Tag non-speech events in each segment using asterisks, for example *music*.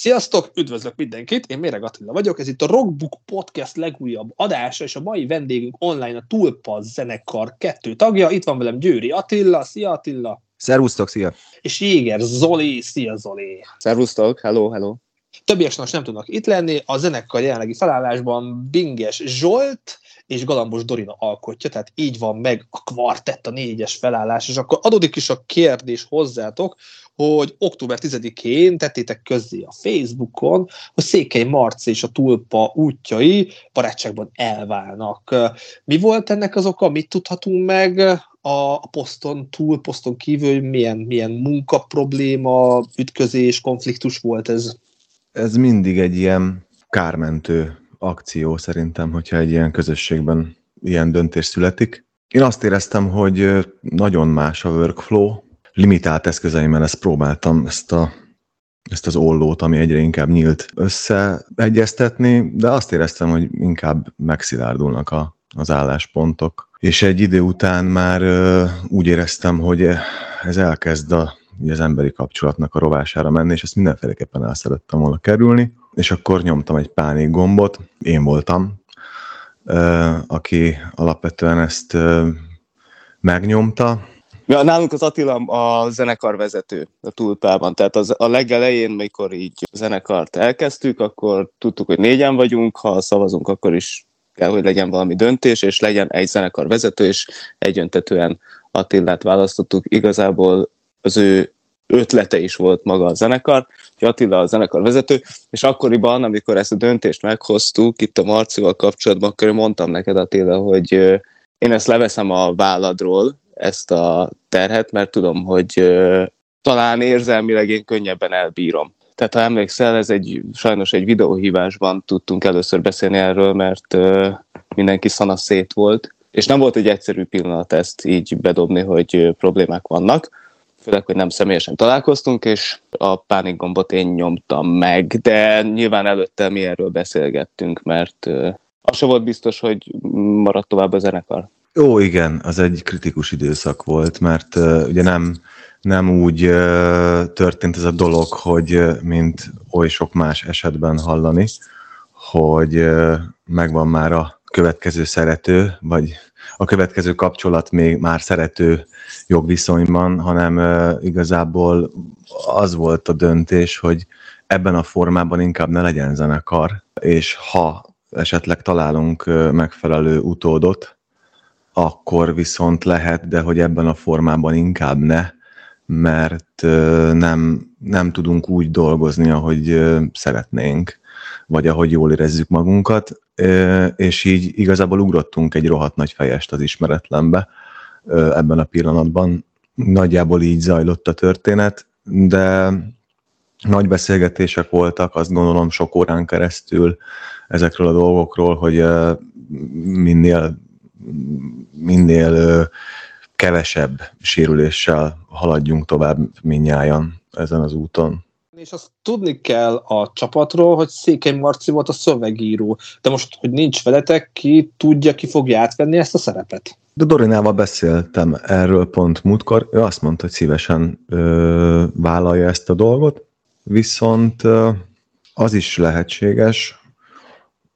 Sziasztok, üdvözlök mindenkit, én Méreg Attila vagyok, ez itt a Rockbook Podcast legújabb adása, és a mai vendégünk online a Tulpa zenekar kettő tagja, itt van velem Győri Attila, szia Attila! Szervusztok, szia! És Jéger Zoli, szia Zoli! Szervusztok, hello, hello! Többiek most nem tudnak itt lenni, a zenekar jelenlegi felállásban Binges Zsolt, és Galambos Dorina alkotja, tehát így van meg a kvartett, a négyes felállás, és akkor adódik is a kérdés hozzátok, hogy október 10-én tettétek közzé a Facebookon, hogy Székely Marci és a Tulpa útjai barátságban elválnak. Mi volt ennek az oka? Mit tudhatunk meg a, poszton túl, poszton kívül, milyen, milyen munkaprobléma, ütközés, konfliktus volt ez? Ez mindig egy ilyen kármentő akció szerintem, hogyha egy ilyen közösségben ilyen döntés születik. Én azt éreztem, hogy nagyon más a workflow, limitált eszközeimmel ezt próbáltam, ezt, a, ezt az ollót, ami egyre inkább nyílt összeegyeztetni, de azt éreztem, hogy inkább megszilárdulnak a, az álláspontok. És egy idő után már ö, úgy éreztem, hogy ez elkezd a, az emberi kapcsolatnak a rovására menni, és ezt mindenféleképpen el szerettem volna kerülni, és akkor nyomtam egy pánik gombot, én voltam, ö, aki alapvetően ezt ö, megnyomta, Ja, nálunk az Attila a zenekar vezető a túlpában, tehát az, a legelején, mikor így a zenekart elkezdtük, akkor tudtuk, hogy négyen vagyunk, ha szavazunk, akkor is kell, hogy legyen valami döntés, és legyen egy zenekar vezető, és egyöntetően Attilát választottuk. Igazából az ő ötlete is volt maga a zenekar, hogy Attila a zenekar vezető, és akkoriban, amikor ezt a döntést meghoztuk itt a Marcival kapcsolatban, akkor mondtam neked Attila, hogy én ezt leveszem a válladról, ezt a terhet, mert tudom, hogy talán érzelmileg én könnyebben elbírom. Tehát ha emlékszel, ez egy, sajnos egy videóhívásban tudtunk először beszélni erről, mert mindenki szana szét volt, és nem volt egy egyszerű pillanat ezt így bedobni, hogy problémák vannak, főleg, hogy nem személyesen találkoztunk, és a pánikgombot én nyomtam meg, de nyilván előtte mi erről beszélgettünk, mert az se volt biztos, hogy maradt tovább a zenekar. Ó, igen, az egy kritikus időszak volt, mert uh, ugye nem, nem úgy uh, történt ez a dolog, hogy mint oly sok más esetben hallani, hogy uh, megvan már a következő szerető, vagy a következő kapcsolat még már szerető jogviszonyban, hanem uh, igazából az volt a döntés, hogy ebben a formában inkább ne legyen zenekar, és ha esetleg találunk megfelelő utódot, akkor viszont lehet, de hogy ebben a formában inkább ne, mert nem, nem tudunk úgy dolgozni, ahogy szeretnénk, vagy ahogy jól érezzük magunkat, és így igazából ugrottunk egy rohadt nagy fejest az ismeretlenbe ebben a pillanatban. Nagyjából így zajlott a történet, de nagy beszélgetések voltak, azt gondolom sok órán keresztül ezekről a dolgokról, hogy minél minél kevesebb sérüléssel haladjunk tovább minnyáján ezen az úton. És azt tudni kell a csapatról, hogy Székely Marci volt a szövegíró, de most, hogy nincs veletek, ki tudja, ki fogja átvenni ezt a szerepet? De Dorinával beszéltem erről pont múltkor, ő azt mondta, hogy szívesen ö, vállalja ezt a dolgot, viszont ö, az is lehetséges,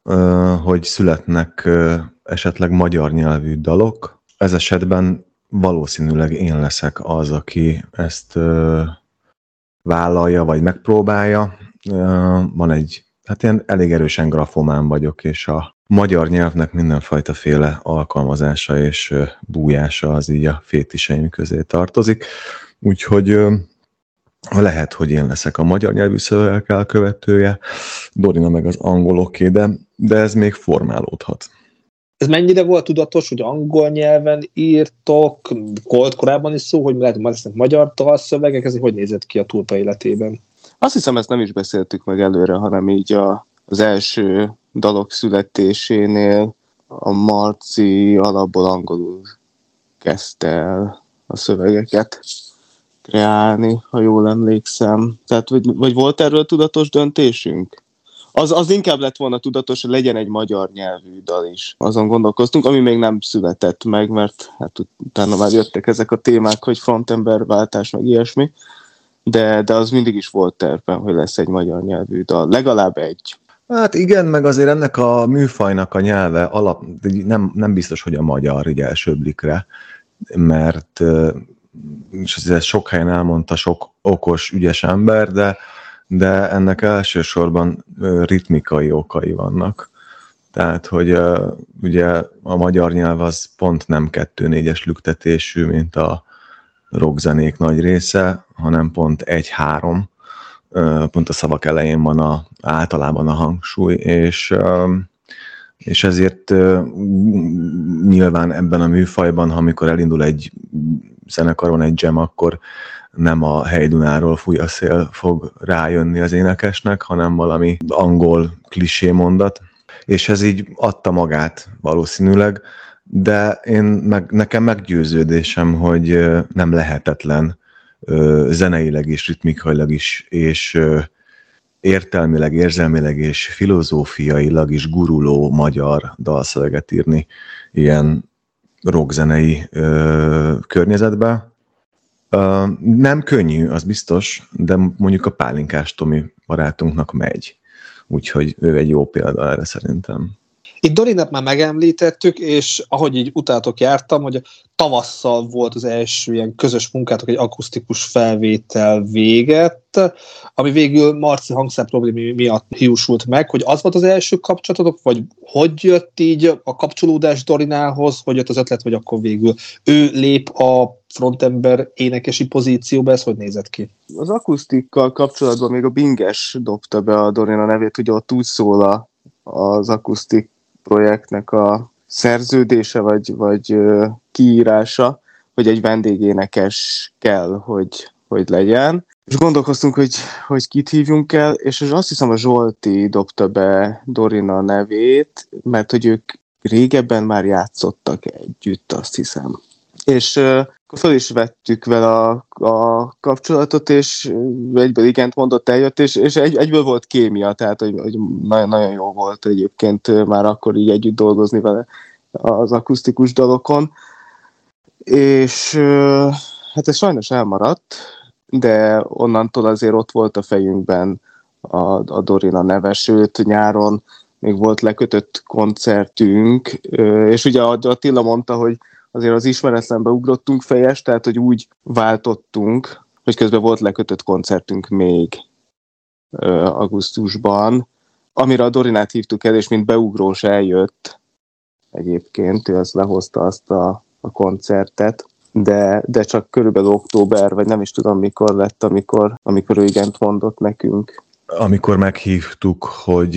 ö, hogy születnek ö, esetleg magyar nyelvű dalok. Ez esetben valószínűleg én leszek az, aki ezt ö, vállalja, vagy megpróbálja. Ö, van egy, hát én elég erősen grafomán vagyok, és a magyar nyelvnek mindenfajta féle alkalmazása és ö, bújása az így a fétiseim közé tartozik. Úgyhogy ö, lehet, hogy én leszek a magyar nyelvű szövegek elkövetője, Dorina meg az angoloké, de, de ez még formálódhat ez mennyire volt tudatos, hogy angol nyelven írtok, volt korábban is szó, hogy lehet, hogy lesznek magyar szövegek, ez hogy nézett ki a túlpa életében? Azt hiszem, ezt nem is beszéltük meg előre, hanem így a, az első dalok születésénél a Marci alapból angolul kezdte el a szövegeket kreálni, ha jól emlékszem. Tehát, vagy, vagy volt erről tudatos döntésünk? Az, az inkább lett volna tudatos, hogy legyen egy magyar nyelvű dal is. Azon gondolkoztunk, ami még nem született meg, mert hát utána már jöttek ezek a témák, hogy frontemberváltás, meg ilyesmi. de, de az mindig is volt tervben, hogy lesz egy magyar nyelvű dal, legalább egy. Hát igen, meg azért ennek a műfajnak a nyelve alap, nem, nem biztos, hogy a magyar így első blikre, mert és ezt sok helyen elmondta sok okos, ügyes ember, de, de ennek elsősorban ritmikai okai vannak. Tehát, hogy ugye a magyar nyelv az pont nem kettő-négyes lüktetésű, mint a rockzenék nagy része, hanem pont egy-három, pont a szavak elején van a, általában a hangsúly, és, és ezért nyilván ebben a műfajban, amikor elindul egy zenekaron egy jam, akkor nem a helydunáról fúj a szél fog rájönni az énekesnek, hanem valami angol klisé mondat, és ez így adta magát valószínűleg, de én meg, nekem meggyőződésem, hogy nem lehetetlen zeneileg és ritmikailag is, és értelmileg, érzelmileg és filozófiailag is guruló magyar dalszöveget írni ilyen rockzenei ö, környezetbe. Nem könnyű, az biztos, de mondjuk a Pálinkás Tomi barátunknak megy. Úgyhogy ő egy jó példa erre szerintem. Itt Dorinát már megemlítettük, és ahogy így utátok jártam, hogy tavasszal volt az első ilyen közös munkátok, egy akusztikus felvétel véget, ami végül Marci hangszer problémi miatt hiúsult meg, hogy az volt az első kapcsolatotok, vagy hogy jött így a kapcsolódás Dorinához, hogy jött az ötlet, hogy akkor végül ő lép a frontember énekesi pozícióba, ez hogy nézett ki? Az akusztikkal kapcsolatban még a Binges dobta be a Dorina nevét, ugye ott úgy szól az akusztik projektnek a szerződése, vagy, vagy kiírása, hogy egy vendégénekes kell, hogy, hogy legyen. És gondolkoztunk, hogy, hogy kit hívjunk el, és azt hiszem a Zsolti dobta be Dorina nevét, mert hogy ők régebben már játszottak együtt, azt hiszem. És akkor fel is vettük vele a, a kapcsolatot, és egyből igent mondott, eljött, és, és egy, egyből volt kémia, tehát hogy, hogy nagyon, nagyon jó volt egyébként már akkor így együtt dolgozni vele az akusztikus dalokon. És hát ez sajnos elmaradt, de onnantól azért ott volt a fejünkben a, a Dorina neve, sőt nyáron még volt lekötött koncertünk, és ugye Attila mondta, hogy azért az ismeretlenbe ugrottunk fejes, tehát hogy úgy váltottunk, hogy közben volt lekötött koncertünk még ö, augusztusban, amire a Dorinát hívtuk el, és mint beugrós eljött egyébként, ő az lehozta azt a, a koncertet, de, de csak körülbelül október, vagy nem is tudom mikor lett, amikor, amikor ő igent mondott nekünk. Amikor meghívtuk, hogy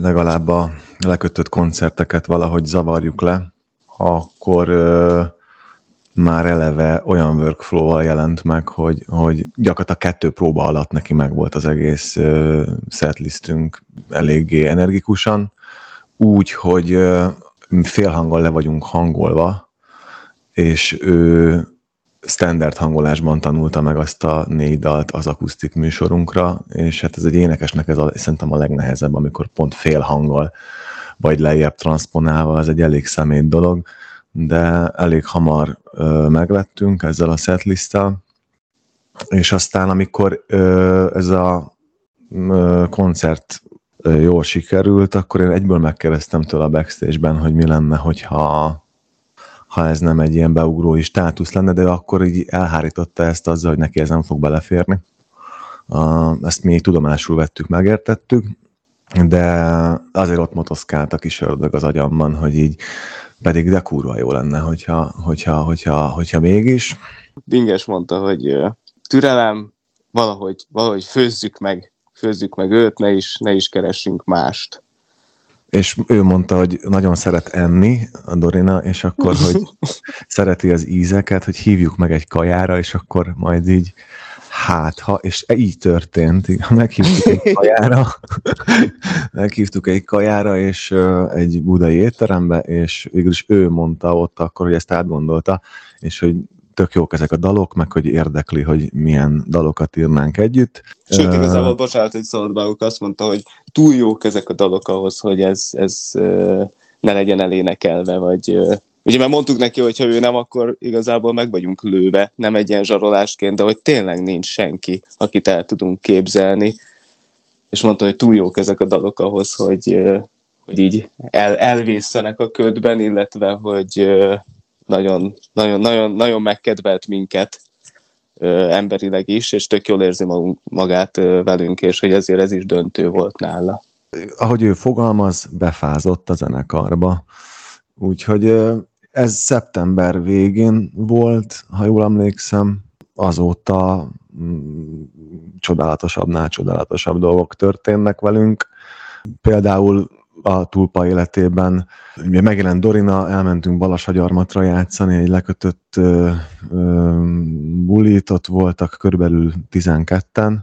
legalább a lekötött koncerteket valahogy zavarjuk le, akkor már eleve olyan workflow-val jelent meg, hogy, hogy gyakorlatilag kettő próba alatt neki meg volt az egész setlistünk eléggé energikusan, úgy, hogy félhanggal le vagyunk hangolva, és ő standard hangolásban tanulta meg azt a négy dalt az akusztik műsorunkra, és hát ez egy énekesnek ez a, szerintem a legnehezebb, amikor pont fél hanggal vagy lejjebb transponálva, ez egy elég szemét dolog, de elég hamar ö, meglettünk ezzel a setlisttel, és aztán amikor ö, ez a ö, koncert ö, jól sikerült, akkor én egyből megkérdeztem tőle a backstage-ben, hogy mi lenne, hogyha ha ez nem egy ilyen beugrói státusz lenne, de akkor így elhárította ezt azzal, hogy neki ez nem fog beleférni. Ezt mi tudomásul vettük, megértettük, de azért ott motoszkált a kis ördög az agyamban, hogy így pedig de kurva jó lenne, hogyha, hogyha, hogyha, hogyha mégis. Binges mondta, hogy türelem, valahogy, valahogy főzzük meg, főzzük meg őt, ne is, ne is keressünk mást. És ő mondta, hogy nagyon szeret enni a Dorina, és akkor, hogy *laughs* szereti az ízeket, hogy hívjuk meg egy kajára, és akkor majd így hát ha, és így történt, meghívtuk egy *laughs* kajára, meghívtuk egy kajára, és egy budai étterembe, és végül is ő mondta ott akkor, hogy ezt átgondolta, és hogy tök jók ezek a dalok, meg hogy érdekli, hogy milyen dalokat írnánk együtt. Sőt, igazából, bocsánat, hogy szabad azt mondta, hogy túl jók ezek a dalok ahhoz, hogy ez, ez ne legyen elénekelve, vagy Ugye mert mondtuk neki, hogy ha ő nem, akkor igazából meg vagyunk lőve, nem egy ilyen zsarolásként, de hogy tényleg nincs senki, akit el tudunk képzelni. És mondta, hogy túl jók ezek a dalok ahhoz, hogy, hogy így el, elvészenek a ködben, illetve hogy nagyon, nagyon, nagyon, nagyon megkedvelt minket emberileg is, és tök jól érzi magunk, magát velünk, és hogy ezért ez is döntő volt nála. Ahogy ő fogalmaz, befázott a zenekarba. Úgyhogy ez szeptember végén volt, ha jól emlékszem, azóta mm, csodálatosabbnál csodálatosabb dolgok történnek velünk. Például a túlpa életében. Ugye megjelent Dorina, elmentünk Balassagyarmatra játszani, egy lekötött ö, ö, bulit, ott voltak körülbelül 12-en,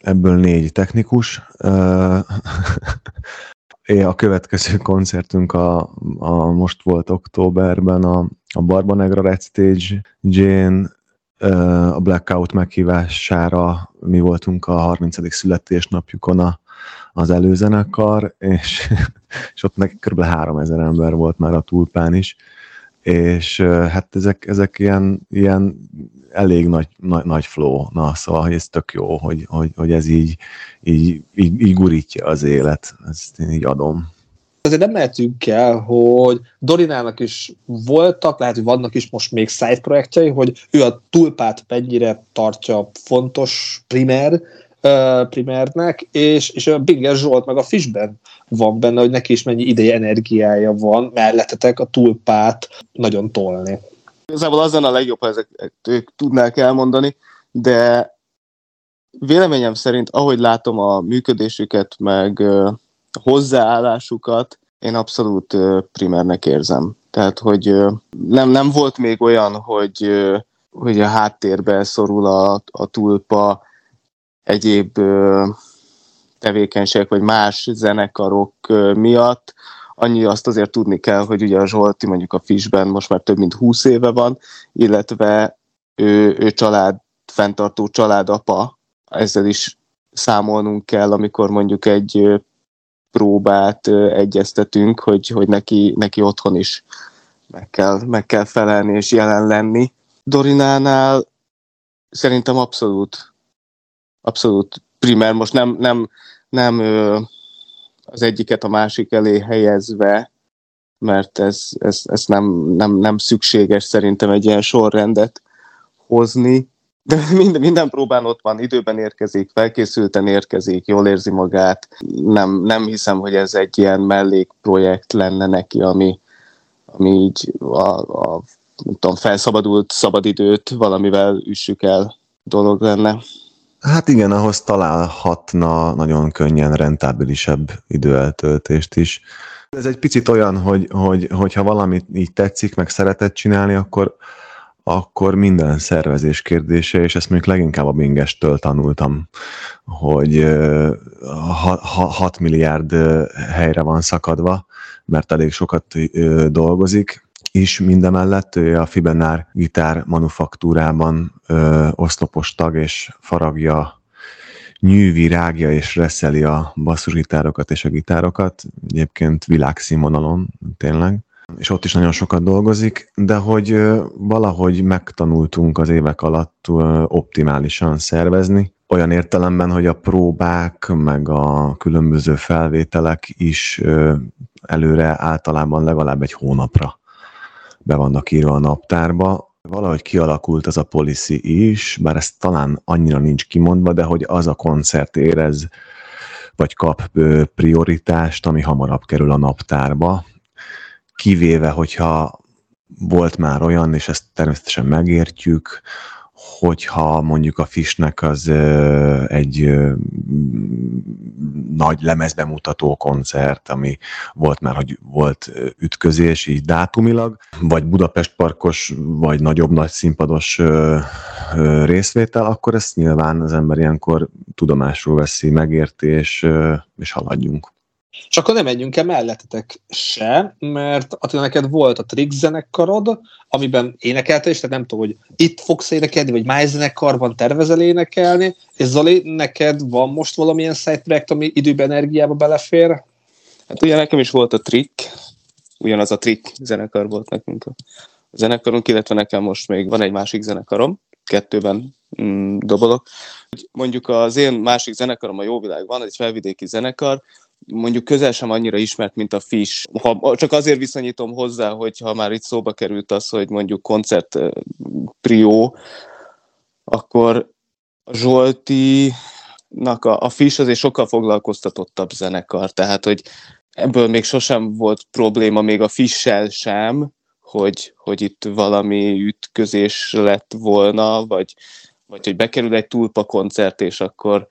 ebből négy technikus. *laughs* a következő *laughs* koncertünk a, a most volt októberben a, a Barba Negra Red Stage Jane a Blackout meghívására mi voltunk a 30. születésnapjukon a, az előzenekar, és, *laughs* és ott meg kb. 3000 ember volt már a túlpán is, és hát ezek, ezek ilyen, ilyen elég nagy, nagy, nagy flow, na szóval hogy ez tök jó, hogy, hogy, hogy ez így, így, így, így gurítja az élet, ezt én így adom. Azért nem mehetünk el, hogy Dorinának is voltak, lehet, hogy vannak is most még side projektjei, hogy ő a tulpát mennyire tartja fontos primer, primernek, és, és a Binger Zsolt meg a Fishben van benne, hogy neki is mennyi ideje, energiája van mellettetek a tulpát nagyon tolni. Igazából az lenne a legjobb, ha ezek ők tudnák elmondani, de véleményem szerint, ahogy látom a működésüket, meg hozzáállásukat, én abszolút primernek érzem. Tehát, hogy nem, nem volt még olyan, hogy, hogy a háttérbe szorul a, a tulpa, egyéb tevékenységek, vagy más zenekarok miatt. Annyi azt azért tudni kell, hogy ugye a Zsolti mondjuk a Fishben most már több mint 20 éve van, illetve ő, ő család, fenntartó családapa, ezzel is számolnunk kell, amikor mondjuk egy próbát egyeztetünk, hogy, hogy neki, neki otthon is meg kell, meg kell felelni és jelen lenni. Dorinánál szerintem abszolút abszolút primer, most nem, nem, nem az egyiket a másik elé helyezve, mert ez, ez, ez nem, nem, nem szükséges szerintem egy ilyen sorrendet hozni, de *laughs* minden, minden próbán ott van, időben érkezik, felkészülten érkezik, jól érzi magát. Nem, nem hiszem, hogy ez egy ilyen mellékprojekt lenne neki, ami, ami így a, a tudom, felszabadult szabadidőt valamivel üssük el dolog lenne. Hát igen, ahhoz találhatna nagyon könnyen rentábilisebb időeltöltést is. Ez egy picit olyan, hogy, hogy, hogyha valamit így tetszik, meg szeretett csinálni, akkor, akkor minden szervezés kérdése, és ezt mondjuk leginkább a Bingestől tanultam, hogy 6 milliárd helyre van szakadva, mert elég sokat dolgozik, is mindemellett. Ő a Fibenár gitár manufaktúrában ö, oszlopos tag, és faragja, nyűvi, rágja és reszeli a basszusgitárokat és a gitárokat, egyébként világszínvonalon tényleg, és ott is nagyon sokat dolgozik, de hogy ö, valahogy megtanultunk az évek alatt ö, optimálisan szervezni, olyan értelemben, hogy a próbák, meg a különböző felvételek is előre általában legalább egy hónapra be vannak írva a naptárba. Valahogy kialakult az a policy is, bár ez talán annyira nincs kimondva, de hogy az a koncert érez, vagy kap prioritást, ami hamarabb kerül a naptárba. Kivéve, hogyha volt már olyan, és ezt természetesen megértjük, hogyha mondjuk a Fishnek az egy nagy lemezbemutató koncert, ami volt már, hogy volt ütközés így dátumilag, vagy Budapest parkos, vagy nagyobb nagy színpados részvétel, akkor ezt nyilván az ember ilyenkor tudomásul veszi, megérti, és, és haladjunk. És akkor nem menjünk el mellettetek se, mert Attila, neked volt a Trick zenekarod, amiben énekelte, és tehát nem tudom, hogy itt fogsz énekelni, vagy más zenekarban tervezel énekelni, és Zoli, neked van most valamilyen side ami időben, energiába belefér? Hát ugye nekem is volt a Trick, ugyanaz a trick zenekar volt nekünk a zenekarunk, illetve nekem most még van egy másik zenekarom, kettőben mm, dobolok. Mondjuk az én másik zenekarom, a Jó Világ van, egy felvidéki zenekar, mondjuk közel sem annyira ismert, mint a Fish. Ha, csak azért viszonyítom hozzá, hogy ha már itt szóba került az, hogy mondjuk koncert prió, akkor a Zsolti a, a Fish azért sokkal foglalkoztatottabb zenekar, tehát hogy ebből még sosem volt probléma, még a Fissel sem, hogy, hogy itt valami ütközés lett volna, vagy, vagy hogy bekerül egy tulpa koncert, és akkor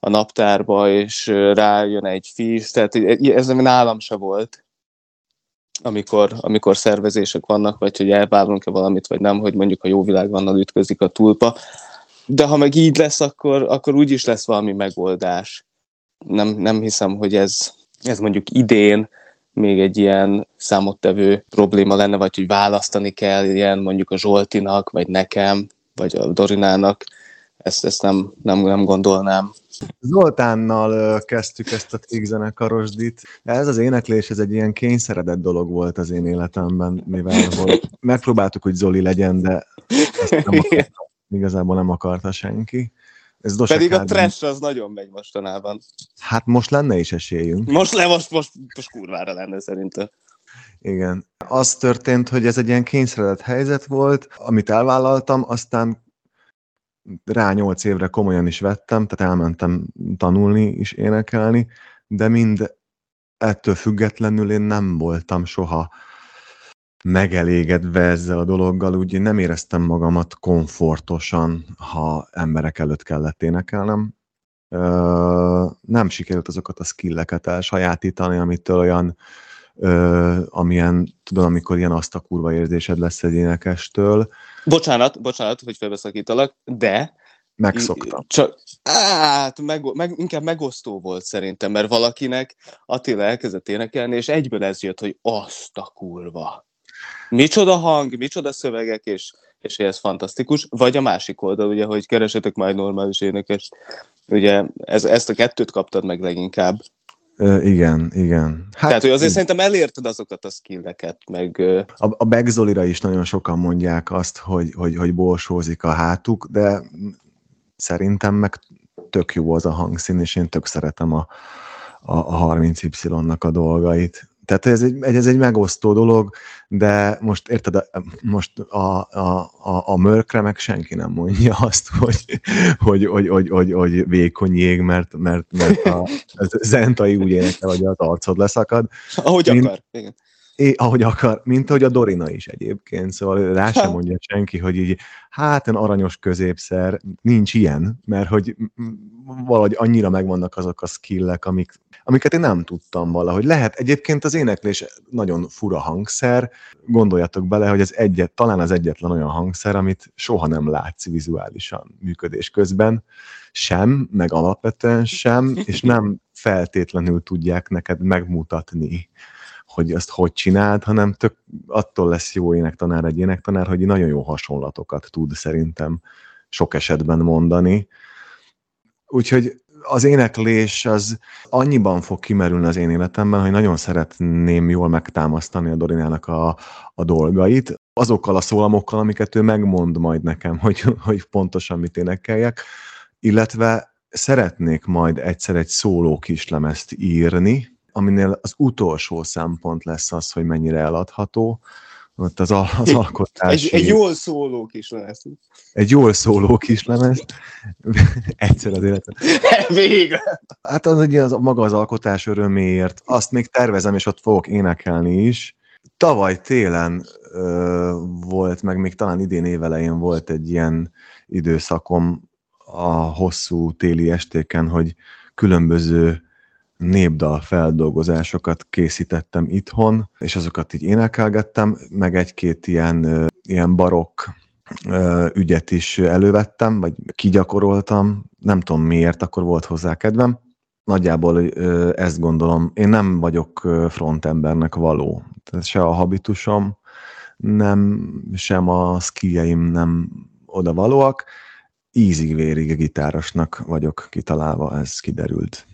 a naptárba, és rájön egy fish, tehát ez nálam se volt, amikor, amikor szervezések vannak, vagy hogy elválunk-e valamit, vagy nem, hogy mondjuk a jó világ vannal ütközik a tulpa. De ha meg így lesz, akkor, akkor úgyis lesz valami megoldás. Nem, nem hiszem, hogy ez, ez mondjuk idén még egy ilyen számottevő probléma lenne, vagy hogy választani kell ilyen mondjuk a Zsoltinak, vagy nekem, vagy a Dorinának. Ezt, ezt nem, nem, nem gondolnám. Zoltánnal kezdtük ezt a zenekarozdit. Ez az éneklés, ez egy ilyen kényszeredett dolog volt az én életemben, mivel volt. megpróbáltuk, hogy Zoli legyen, de ezt nem *laughs* akarta, igazából nem akarta senki. Ez Pedig a trash az nagyon megy mostanában. Hát most lenne is esélyünk. Most le, most, most, most kurvára lenne szerintem. Igen. Az történt, hogy ez egy ilyen kényszeredett helyzet volt, amit elvállaltam, aztán rá nyolc évre komolyan is vettem, tehát elmentem tanulni és énekelni, de mind ettől függetlenül én nem voltam soha megelégedve ezzel a dologgal, úgy nem éreztem magamat komfortosan, ha emberek előtt kellett énekelnem. Nem sikerült azokat a skilleket elsajátítani, amitől olyan, amilyen, tudod, amikor ilyen azt a kurva érzésed lesz egy énekestől. Bocsánat, bocsánat, hogy felbeszakítalak, de Megszoktam. Csak, hát, meg, meg, inkább megosztó volt szerintem, mert valakinek Attila elkezdett énekelni, és egyből ez jött, hogy azt a kurva micsoda hang, micsoda szövegek, és, és ez fantasztikus. Vagy a másik oldal, ugye, hogy keresetek majd normális énekes. Ugye ez, ezt a kettőt kaptad meg leginkább. Igen, igen. Hát, Tehát, hogy azért szerintem elérted azokat a skilleket, meg... A, a Begzolira is nagyon sokan mondják azt, hogy, hogy, hogy borsózik a hátuk, de szerintem meg tök jó az a hangszín, és én tök szeretem a, a, a 30Y-nak a dolgait. Tehát ez egy, ez egy megosztó dolog, de most érted, most a, a, a, a mörkre meg senki nem mondja azt, hogy, hogy, hogy, hogy, hogy, hogy vékony jég, mert, mert, mert a, a *laughs* zentai úgy énekel, hogy az arcod leszakad. Ahogy Mint, akar, igen é, ahogy akar, mint ahogy a Dorina is egyébként, szóval rá sem mondja senki, hogy így, hát en aranyos középszer, nincs ilyen, mert hogy valahogy annyira megvannak azok a skillek, amik, amiket én nem tudtam valahogy. Lehet egyébként az éneklés nagyon fura hangszer, gondoljatok bele, hogy ez egyet, talán az egyetlen olyan hangszer, amit soha nem látsz vizuálisan működés közben, sem, meg alapvetően sem, és nem feltétlenül tudják neked megmutatni hogy azt hogy csináld, hanem tök attól lesz jó énektanár egy énektanár, hogy nagyon jó hasonlatokat tud szerintem sok esetben mondani. Úgyhogy az éneklés az annyiban fog kimerülni az én életemben, hogy nagyon szeretném jól megtámasztani a Dorinának a, a dolgait, azokkal a szólamokkal, amiket ő megmond majd nekem, *laughs* hogy, hogy pontosan mit énekeljek, illetve szeretnék majd egyszer egy szóló kislemezt írni, aminél az utolsó szempont lesz az, hogy mennyire eladható, ott az, az alkotási... Egy, egy jól szóló kis lemez. Egy jól szóló kis *laughs* lemez. Egyszer az életem. *laughs* Végre! Hát az ugye az, maga az alkotás öröméért. Azt még tervezem, és ott fogok énekelni is. Tavaly télen ö, volt, meg még talán idén évelején volt egy ilyen időszakom a hosszú téli estéken, hogy különböző népdal feldolgozásokat készítettem itthon, és azokat így énekelgettem, meg egy-két ilyen, ilyen barokk ügyet is elővettem, vagy kigyakoroltam, nem tudom miért, akkor volt hozzá kedvem. Nagyjából ezt gondolom, én nem vagyok frontembernek való. Tehát se a habitusom, nem, sem a skieim nem oda valóak. Ízig-vérig gitárosnak vagyok kitalálva, ez kiderült.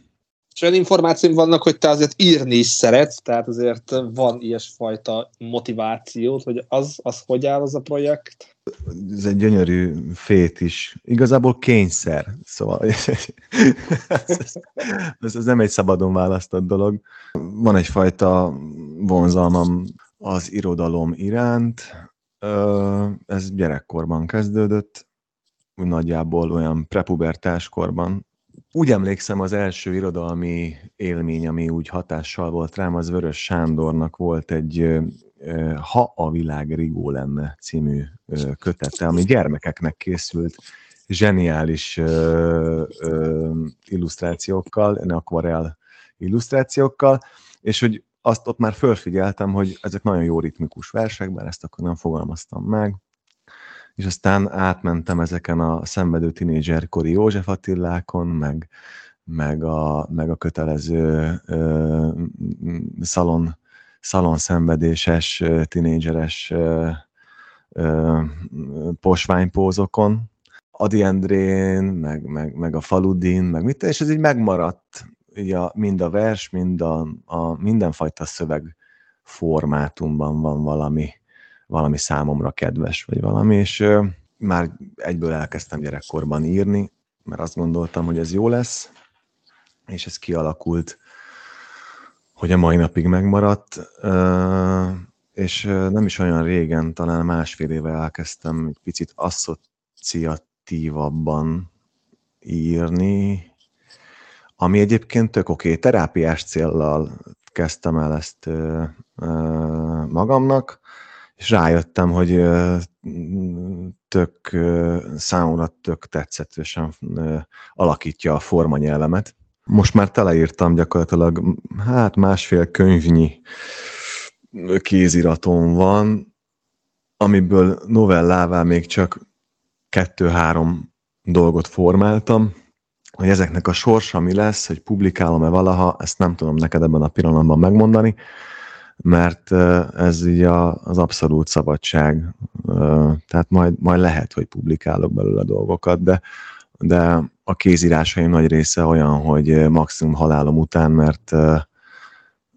És olyan információim vannak, hogy te azért írni is szeretsz, tehát azért van ilyesfajta motivációt, hogy az, az hogy áll az a projekt? Ez egy gyönyörű fét is. Igazából kényszer. Szóval ez, *laughs* ez, ez nem egy szabadon választott dolog. Van egyfajta vonzalmam az irodalom iránt. Ez gyerekkorban kezdődött, nagyjából olyan prepubertás korban, úgy emlékszem, az első irodalmi élmény, ami úgy hatással volt rám, az Vörös Sándornak volt egy Ha a világ rigó lenne című kötete, ami gyermekeknek készült, zseniális illusztrációkkal, akvarel illusztrációkkal, és hogy azt ott már fölfigyeltem, hogy ezek nagyon jó ritmikus versek, bár ezt akkor nem fogalmaztam meg, és aztán átmentem ezeken a szenvedő tinédzserkori József Attilákon, meg, meg, a, meg a kötelező ö, szalon, szalon szenvedéses, tinédzseres ö, ö, posványpózokon, Adi Endrén, meg, meg, meg a Faludin, meg mit, és ez így megmaradt, így a, mind a vers, mind a, a mindenfajta szöveg formátumban van valami, valami számomra kedves, vagy valami, és már egyből elkezdtem gyerekkorban írni, mert azt gondoltam, hogy ez jó lesz, és ez kialakult, hogy a mai napig megmaradt, és nem is olyan régen, talán másfél éve elkezdtem egy picit asszociatívabban írni, ami egyébként tök oké, okay, terápiás céllal kezdtem el ezt magamnak, és rájöttem, hogy tök, számomra tök tetszetősen alakítja a formanyelvemet. Most már teleírtam gyakorlatilag, hát másfél könyvnyi kéziratom van, amiből novellává még csak kettő-három dolgot formáltam, hogy ezeknek a sorsa mi lesz, hogy publikálom-e valaha, ezt nem tudom neked ebben a pillanatban megmondani, mert ez így az abszolút szabadság. Tehát majd, majd lehet, hogy publikálok belőle dolgokat, de, de a kézírásaim nagy része olyan, hogy maximum halálom után, mert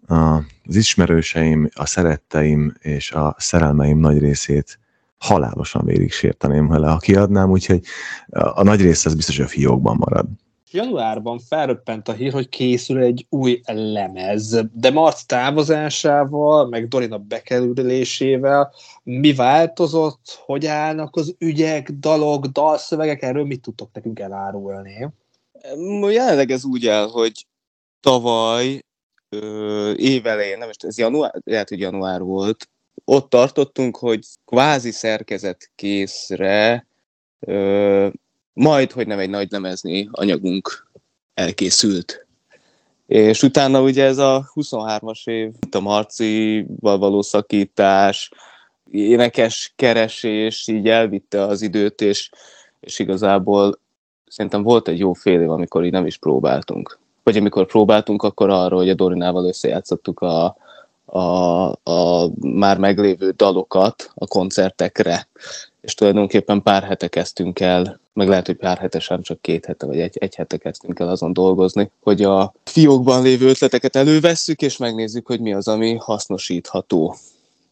az ismerőseim, a szeretteim és a szerelmeim nagy részét halálosan végig sérteném vele, ha kiadnám, úgyhogy a nagy része ez biztos, hogy a fiókban marad januárban felröppent a hír, hogy készül egy új lemez, de Marc távozásával, meg Dorina bekerülésével. Mi változott, hogy állnak az ügyek, dalok, dalszövegek, erről mit tudtok nekünk elárulni? Jelenleg ez úgy áll, hogy tavaly évelején, nem ez január, lehet, hogy január volt, ott tartottunk, hogy kvázi szerkezet készre ö, majd, hogy nem egy nagy lemezni anyagunk elkészült. És utána ugye ez a 23-as év, a marcival való szakítás, énekes keresés így elvitte az időt, és, és igazából szerintem volt egy jó fél év, amikor így nem is próbáltunk. Vagy amikor próbáltunk, akkor arról, hogy a Dorinával összejátszottuk a, a, a már meglévő dalokat a koncertekre, és tulajdonképpen pár hete kezdtünk el, meg lehet, hogy pár hetesen csak két hete vagy egy, egy hete kezdtünk el azon dolgozni, hogy a fiókban lévő ötleteket elővesszük, és megnézzük, hogy mi az, ami hasznosítható.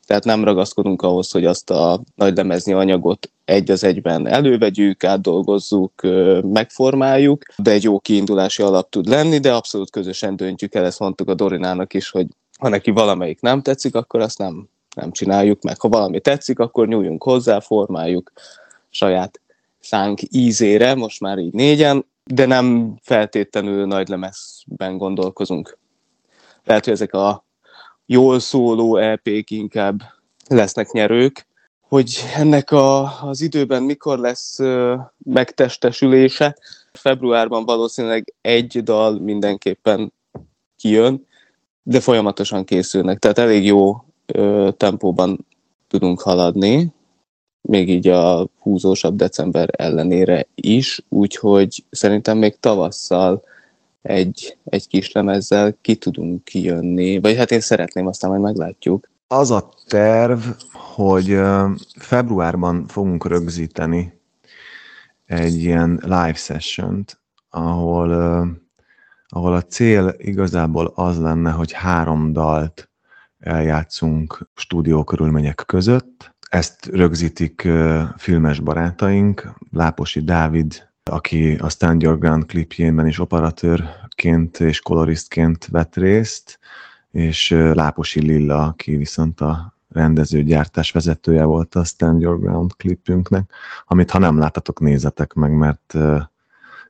Tehát nem ragaszkodunk ahhoz, hogy azt a nagy lemezni anyagot egy az egyben elővegyük, átdolgozzuk, megformáljuk, de egy jó kiindulási alap tud lenni, de abszolút közösen döntjük el, ezt mondtuk a Dorinának is, hogy ha neki valamelyik nem tetszik, akkor azt nem, nem csináljuk meg. Ha valami tetszik, akkor nyúljunk hozzá, formáljuk saját szánk ízére, most már így négyen, de nem feltétlenül nagy lemezben gondolkozunk. Lehet, hogy ezek a jól szóló EP-k inkább lesznek nyerők, hogy ennek a, az időben mikor lesz uh, megtestesülése. Februárban valószínűleg egy dal mindenképpen kijön, de folyamatosan készülnek, tehát elég jó ö, tempóban tudunk haladni, még így a húzósabb december ellenére is, úgyhogy szerintem még tavasszal egy, egy kis lemezzel ki tudunk kijönni, vagy hát én szeretném, aztán majd meglátjuk. Az a terv, hogy februárban fogunk rögzíteni egy ilyen live session ahol ahol a cél igazából az lenne, hogy három dalt eljátszunk stúdió körülmények között. Ezt rögzítik filmes barátaink, Láposi Dávid, aki a Stand Your Ground klipjében is operatőrként és koloristként vett részt, és Láposi Lilla, aki viszont a rendező gyártás vezetője volt a Stand Your Ground klipünknek, amit ha nem láttatok, nézzetek meg, mert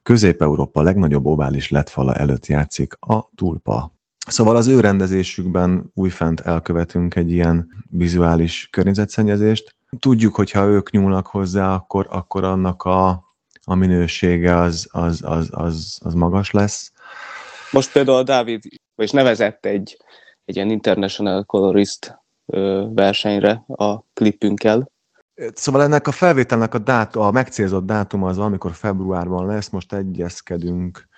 Közép-Európa legnagyobb ovális letfala előtt játszik a tulpa. Szóval az ő rendezésükben újfent elkövetünk egy ilyen vizuális környezetszennyezést. Tudjuk, hogy ha ők nyúlnak hozzá, akkor, akkor annak a, a minősége az, az, az, az, az magas lesz. Most például Dávid, és nevezett egy, egy ilyen International Colorist versenyre a klipünkkel. Szóval ennek a felvételnek a, dát, a megcélzott dátum az valamikor februárban lesz, most egyezkedünk,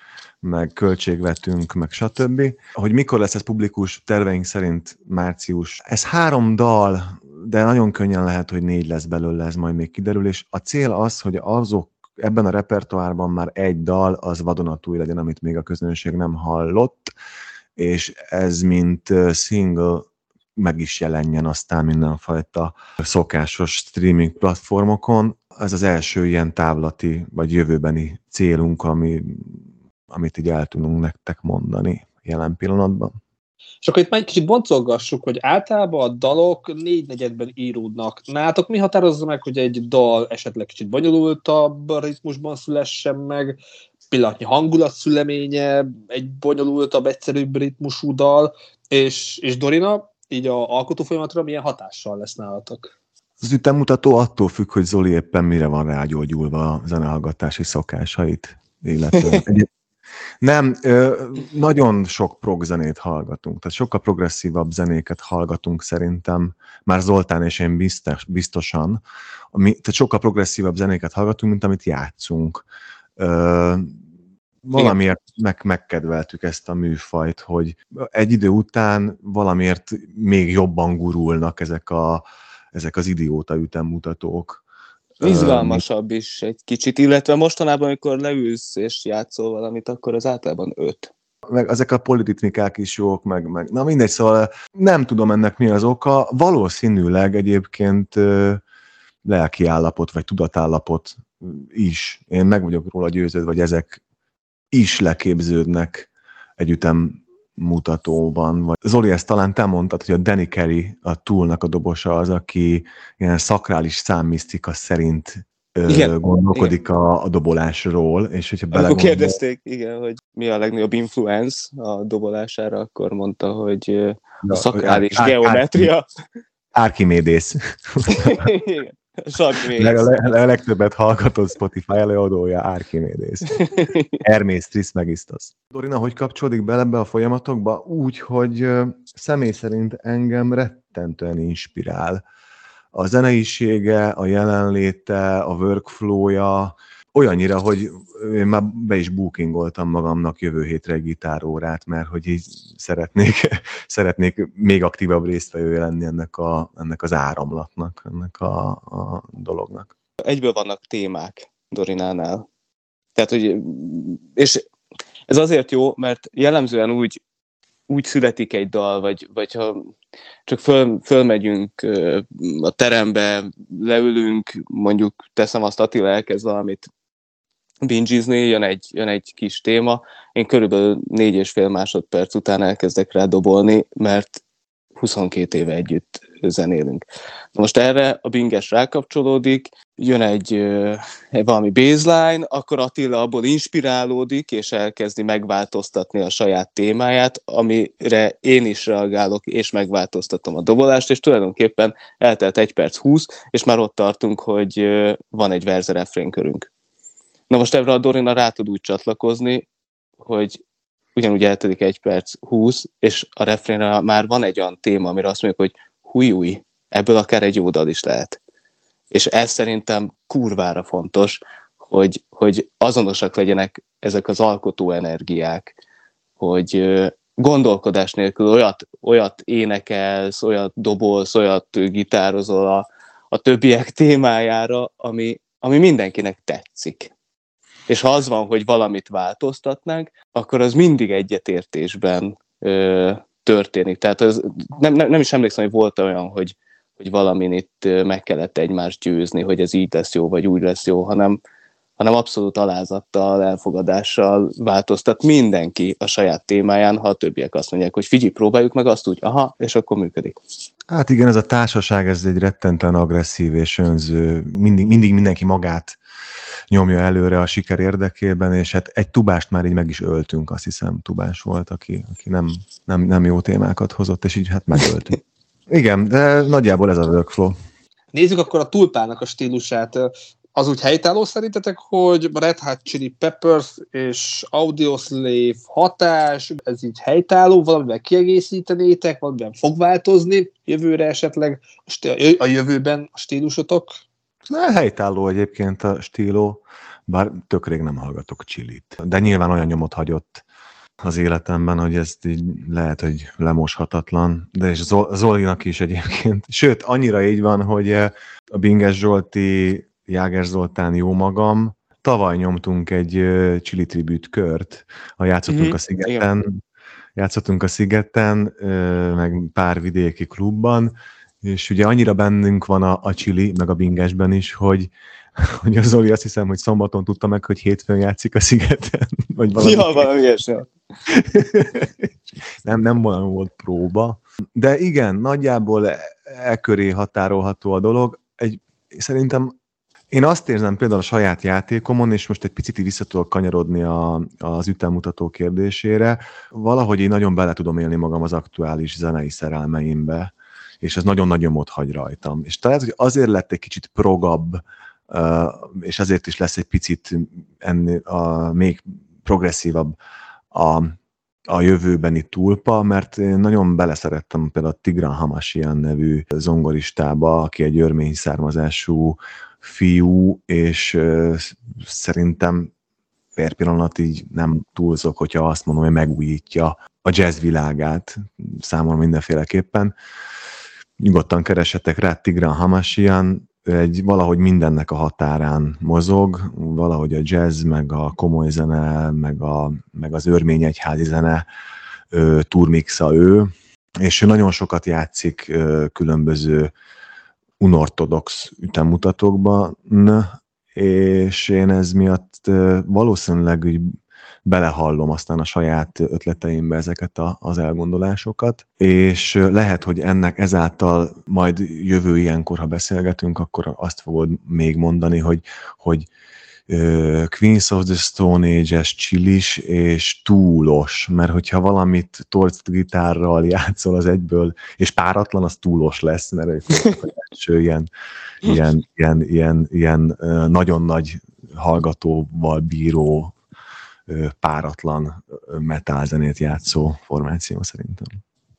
meg költségvetünk, meg stb. Hogy mikor lesz ez publikus, terveink szerint március. Ez három dal, de nagyon könnyen lehet, hogy négy lesz belőle, ez majd még kiderül, és a cél az, hogy azok ebben a repertoárban már egy dal, az vadonatúj legyen, amit még a közönség nem hallott, és ez mint single meg is jelenjen aztán mindenfajta szokásos streaming platformokon. Ez az első ilyen távlati vagy jövőbeni célunk, ami, amit így el tudunk nektek mondani jelen pillanatban. És akkor itt már egy kicsit boncolgassuk, hogy általában a dalok négy negyedben íródnak. Nátok mi határozza meg, hogy egy dal esetleg kicsit bonyolultabb ritmusban szülessen meg, pillanatnyi hangulat szüleménye, egy bonyolultabb, egyszerűbb ritmusú dal, és, és Dorina, így a alkotó folyamatra milyen hatással lesz nálatok? Az ütemmutató attól függ, hogy Zoli éppen mire van rágyógyulva a zenehallgatási szokásait, illetve *laughs* nem, nagyon sok prog zenét hallgatunk, tehát sokkal progresszívabb zenéket hallgatunk szerintem, már Zoltán és én biztos, biztosan, ami, tehát sokkal progresszívabb zenéket hallgatunk, mint amit játszunk valamiért meg, megkedveltük ezt a műfajt, hogy egy idő után valamiért még jobban gurulnak ezek, a, ezek az idióta ütemmutatók. Izgalmasabb is egy kicsit, illetve mostanában, amikor leülsz és játszol valamit, akkor az általában öt. Meg ezek a politinikák is jók, meg, meg na mindegy, szóval nem tudom ennek mi az oka. Valószínűleg egyébként lelki állapot, vagy tudatállapot is. Én meg vagyok róla győződve, hogy ezek is leképződnek egy ütem mutatóban. Vagy Zoli, ezt talán te mondtad, hogy a Danny Carey, a túlnak a dobosa az, aki ilyen szakrális számmisztika szerint igen, gondolkodik igen. A, a dobolásról, és hogyha Amikor kérdezték, igen, hogy mi a legnagyobb influence a dobolására, akkor mondta, hogy a szakrális geometria. Archimedes. *laughs* igen. Leg, a legtöbbet hallgatott Spotify előadója Archimedes. Hermész Trismegistos. Dorina, hogy kapcsolódik bele ebbe a folyamatokba? Úgy, hogy személy szerint engem rettentően inspirál. A zeneisége, a jelenléte, a workflowja, olyannyira, hogy én már be is bookingoltam magamnak jövő hétre egy gitárórát, mert hogy így szeretnék, *laughs* szeretnék még aktívabb résztvevője lenni ennek, a, ennek az áramlatnak, ennek a, a dolognak. Egyből vannak témák Dorinánál. Tehát, hogy, és ez azért jó, mert jellemzően úgy, úgy születik egy dal, vagy, vagy ha csak föl, fölmegyünk a terembe, leülünk, mondjuk teszem azt, Attila elkezd valamit bingizni, jön egy, jön egy kis téma, én körülbelül négy és fél másodperc után elkezdek rá dobolni, mert 22 éve együtt zenélünk. Most erre a binges rákapcsolódik, jön egy, egy valami baseline, akkor Attila abból inspirálódik, és elkezdi megváltoztatni a saját témáját, amire én is reagálok, és megváltoztatom a dobolást, és tulajdonképpen eltelt egy perc 20, és már ott tartunk, hogy van egy verze refrénkörünk. Na most ebbre a Dorina rá tud úgy csatlakozni, hogy ugyanúgy eltelik egy perc, húsz, és a refrénre már van egy olyan téma, amire azt mondjuk, hogy húj, új, ebből akár egy jó dal is lehet. És ez szerintem kurvára fontos, hogy, hogy azonosak legyenek ezek az alkotó energiák, hogy gondolkodás nélkül olyat, olyat énekelsz, olyat dobolsz, olyat gitározol a, a többiek témájára, ami, ami mindenkinek tetszik. És ha az van, hogy valamit változtatnánk, akkor az mindig egyetértésben ö, történik. Tehát az, nem, nem, nem is emlékszem, hogy volt olyan, hogy, hogy valamin itt meg kellett egymást győzni, hogy ez így lesz jó, vagy úgy lesz jó, hanem, hanem abszolút alázattal, elfogadással változtat mindenki a saját témáján, ha a többiek azt mondják, hogy figyelj, próbáljuk meg azt úgy, aha, és akkor működik. Hát igen, ez a társaság, ez egy rettenten agresszív és önző, mindig, mindig mindenki magát nyomja előre a siker érdekében, és hát egy tubást már így meg is öltünk, azt hiszem tubás volt, aki, aki nem, nem, nem jó témákat hozott, és így hát megöltünk. *laughs* Igen, de nagyjából ez a workflow. Nézzük akkor a tulpának a stílusát. Az úgy helytálló szerintetek, hogy Red Hot Chili Peppers és Audioslave hatás, ez így helytálló, valamivel kiegészítenétek, valamivel fog változni jövőre esetleg a jövőben a stílusotok? Na, helytálló egyébként a stíló, bár tök rég nem hallgatok csilit. De nyilván olyan nyomot hagyott az életemben, hogy ezt így lehet, hogy lemoshatatlan, de és Zolinak is egyébként. Sőt, annyira így van, hogy eh, a Binges Zsolti, Jáger Zoltán, jó magam, tavaly nyomtunk egy eh, Chili Tribute kört, ha játszottunk mm-hmm. a Szigeten, Igen. játszottunk a Szigeten, eh, meg pár vidéki klubban, és ugye annyira bennünk van a, a Chili, meg a Bingesben is, hogy, *laughs* hogy a Zoli azt hiszem, hogy szombaton tudta meg, hogy hétfőn játszik a Szigeten. *laughs* Vagy valami. Ja, valami ilyesmi. *laughs* nem, nem valami volt próba. De igen, nagyjából e, e köré határolható a dolog. Egy, szerintem én azt érzem például a saját játékomon, és most egy picit vissza tudok kanyarodni a, az ütemmutató kérdésére, valahogy én nagyon bele tudom élni magam az aktuális zenei szerelmeimbe, és ez nagyon nagy nyomot hagy rajtam. És talán azért lett egy kicsit progabb, és azért is lesz egy picit ennél a, még progresszívabb a, a jövőbeni tulpa, mert én nagyon beleszerettem például a Tigran Hamasian nevű zongoristába, aki egy örmény származású fiú, és szerintem per pillanat így nem túlzok, hogyha azt mondom, hogy megújítja a jazz világát számomra mindenféleképpen nyugodtan keresetek rá Tigran Hamasian, egy valahogy mindennek a határán mozog, valahogy a jazz, meg a komoly zene, meg, a, meg az örmény egyházi zene ő, turmixa ő, és ő nagyon sokat játszik ö, különböző unortodox ütemutatókban, és én ez miatt valószínűleg úgy belehallom aztán a saját ötleteimbe ezeket a, az elgondolásokat, és lehet, hogy ennek ezáltal majd jövő ilyenkor, ha beszélgetünk, akkor azt fogod még mondani, hogy, hogy Queens of the Stone Age-es csilis és túlos, mert hogyha valamit torc gitárral játszol az egyből, és páratlan, az túlos lesz, mert egy első ilyen, ilyen, ilyen, ilyen, ilyen nagyon nagy hallgatóval bíró páratlan zenét játszó formáció szerintem.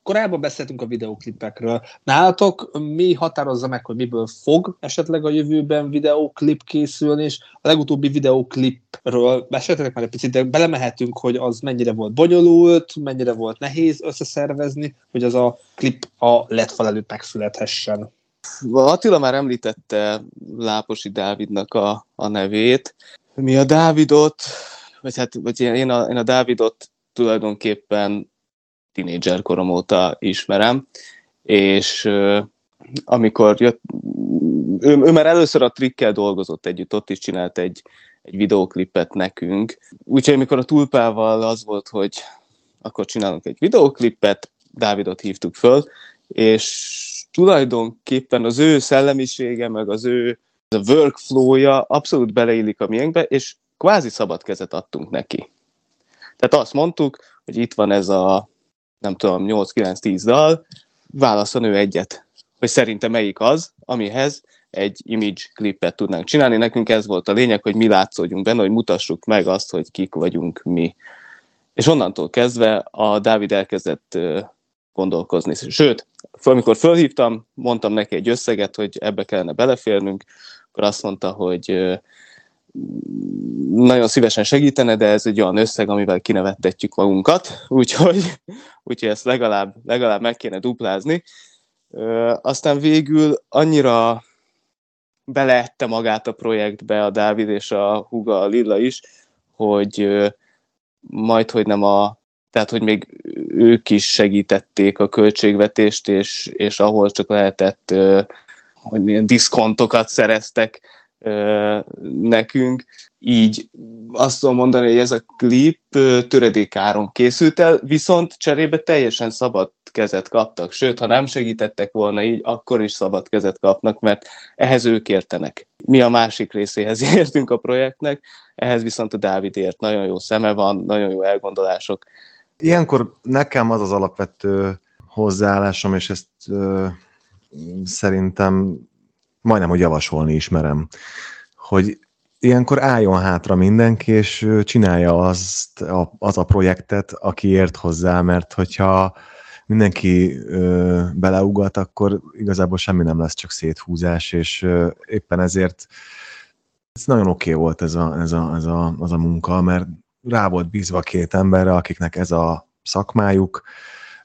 Korábban beszéltünk a videoklipekről. Nálatok mi határozza meg, hogy miből fog esetleg a jövőben videoklip készülni, és a legutóbbi videoklipről beszéltetek már egy picit, de belemehetünk, hogy az mennyire volt bonyolult, mennyire volt nehéz összeszervezni, hogy az a klip a LED előtt megszülethessen. Attila már említette Láposi Dávidnak a, a nevét. Mi a Dávidot vagy hát vagy én, a, én a Dávidot tulajdonképpen tinédzser korom óta ismerem, és amikor jött, ő, ő már először a trikkel dolgozott együtt, ott is csinált egy, egy videóklipet nekünk. Úgyhogy amikor a tulpával az volt, hogy akkor csinálunk egy videóklipet, Dávidot hívtuk föl, és tulajdonképpen az ő szellemisége, meg az ő a workflow-ja abszolút beleillik a miénkbe, és kvázi szabad kezet adtunk neki. Tehát azt mondtuk, hogy itt van ez a, nem tudom, 8-9-10 dal, válaszol ő egyet, hogy szerintem melyik az, amihez egy image klipet tudnánk csinálni. Nekünk ez volt a lényeg, hogy mi látszódjunk benne, hogy mutassuk meg azt, hogy kik vagyunk mi. És onnantól kezdve a Dávid elkezdett gondolkozni. Sőt, amikor fölhívtam, mondtam neki egy összeget, hogy ebbe kellene beleférnünk, akkor azt mondta, hogy nagyon szívesen segítene, de ez egy olyan összeg, amivel kinevettetjük magunkat, *laughs* úgyhogy, úgyhogy ezt legalább, legalább meg kéne duplázni. Aztán végül annyira beleette magát a projektbe a Dávid és a Huga a Lilla is, hogy majd, hogy nem a, tehát, hogy még ők is segítették a költségvetést, és, és ahol csak lehetett, hogy ilyen diszkontokat szereztek nekünk, így azt tudom mondani, hogy ez a klip töredékáron készült el, viszont cserébe teljesen szabad kezet kaptak. Sőt, ha nem segítettek volna így, akkor is szabad kezet kapnak, mert ehhez ők értenek. Mi a másik részéhez *laughs* értünk a projektnek, ehhez viszont a Dávid ért. Nagyon jó szeme van, nagyon jó elgondolások. Ilyenkor nekem az az alapvető hozzáállásom, és ezt ö, szerintem majdnem, hogy javasolni ismerem, hogy ilyenkor álljon hátra mindenki, és csinálja azt a, az a projektet, aki ért hozzá, mert hogyha mindenki ö, beleugat, akkor igazából semmi nem lesz, csak széthúzás, és ö, éppen ezért ez nagyon oké okay volt ez, a, ez, a, ez a, az a munka, mert rá volt bízva két emberre, akiknek ez a szakmájuk,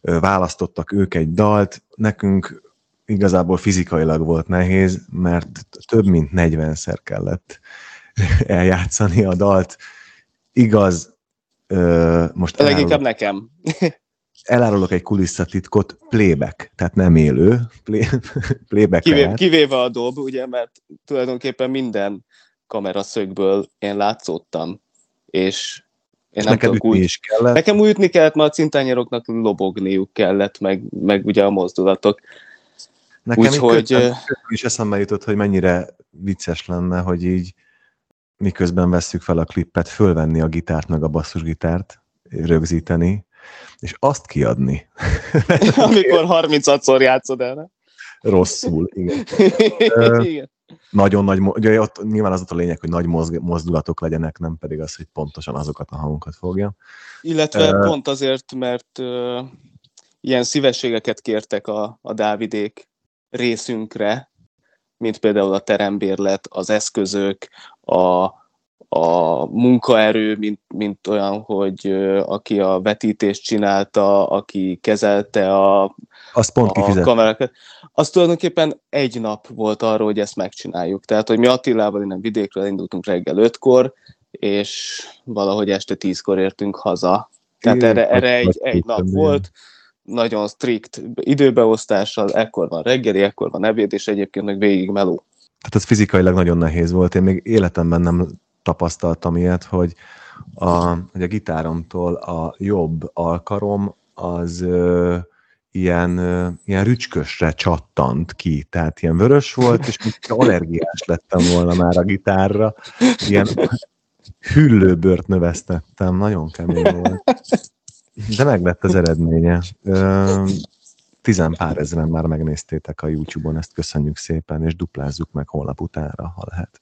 választottak ők egy dalt, nekünk igazából fizikailag volt nehéz, mert több mint 40-szer kellett *laughs* eljátszani a dalt. Igaz, ö, most Leginkább nekem. *laughs* elárulok egy kulisszatitkot, playback, tehát nem élő, play, *laughs* playback Kivé, Kivéve a dob, ugye, mert tulajdonképpen minden kameraszögből én látszottam, és én nem neked ütni úgy, is kellett. Nekem úgy ütni kellett, mert a cintányéroknak lobogniuk kellett, meg, meg ugye a mozdulatok. Nekem Úgyhogy... Hogy... is eszembe jutott, hogy mennyire vicces lenne, hogy így miközben vesszük fel a klippet, fölvenni a gitárt meg a basszusgitárt, rögzíteni, és azt kiadni. *laughs* Amikor 36-szor játszod el? Rosszul, igen. *laughs* igen. Nagyon nagy, ugye ott nyilván az ott a lényeg, hogy nagy mozdulatok legyenek, nem pedig az, hogy pontosan azokat a hangokat fogja. Illetve uh, pont azért, mert uh, ilyen szívességeket kértek a, a Dávidék részünkre, mint például a terembérlet, az eszközök, a, a munkaerő, mint, mint olyan, hogy aki a vetítést csinálta, aki kezelte a, Azt pont a kamerákat. Az tulajdonképpen egy nap volt arra, hogy ezt megcsináljuk. Tehát, hogy mi Attilával innen vidékről indultunk reggel ötkor, és valahogy este tízkor értünk haza. Tehát erre, erre egy, egy nap volt, nagyon strikt időbeosztással, ekkor van reggeli, ekkor van ebéd, és egyébként meg végig meló. Tehát ez fizikailag nagyon nehéz volt. Én még életemben nem tapasztaltam ilyet, hogy a, hogy a gitáromtól a jobb alkarom az ö, ilyen, ö, ilyen rücskösre csattant ki, tehát ilyen vörös volt, és allergiás lettem volna már a gitárra, ilyen *laughs* hüllőbört növesztettem, nagyon kemény volt. De meg az eredménye. Ö, tizen pár ezeren már megnéztétek a YouTube-on, ezt köszönjük szépen, és duplázzuk meg holnap utánra, ha lehet.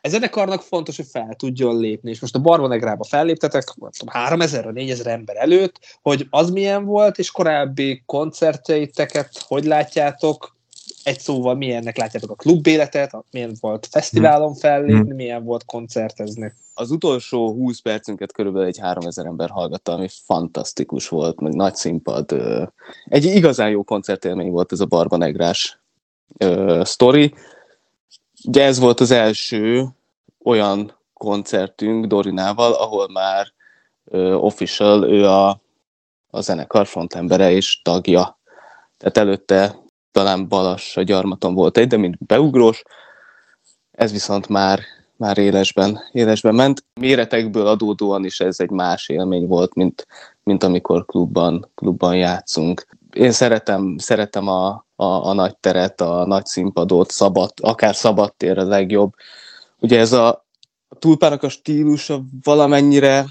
Ez zenekarnak fontos, hogy fel tudjon lépni, és most a Barbonegrába felléptetek, tudom, 3000 4000 ember előtt, hogy az milyen volt, és korábbi koncertjeiteket hogy látjátok, egy szóval milyennek látjátok a klubéletet, milyen volt fesztiválon hmm. fellépni, hmm. milyen volt koncertezni. Az utolsó 20 percünket körülbelül egy 3000 ember hallgatta, ami fantasztikus volt, meg nagy színpad. Egy igazán jó koncertélmény volt ez a Barbanegrás sztori. Ugye ez volt az első olyan koncertünk Dorinával, ahol már official ő a, a zenekar frontembere és tagja. Tehát előtte talán Balas a gyarmaton volt egy, de mint beugrós, ez viszont már, már élesben, élesben ment. Méretekből adódóan is ez egy más élmény volt, mint, mint amikor klubban, klubban játszunk. Én szeretem, szeretem a, a, a nagy teret, a nagy színpadot, szabad, akár szabadtér a legjobb. Ugye ez a, a túlpának a stílusa valamennyire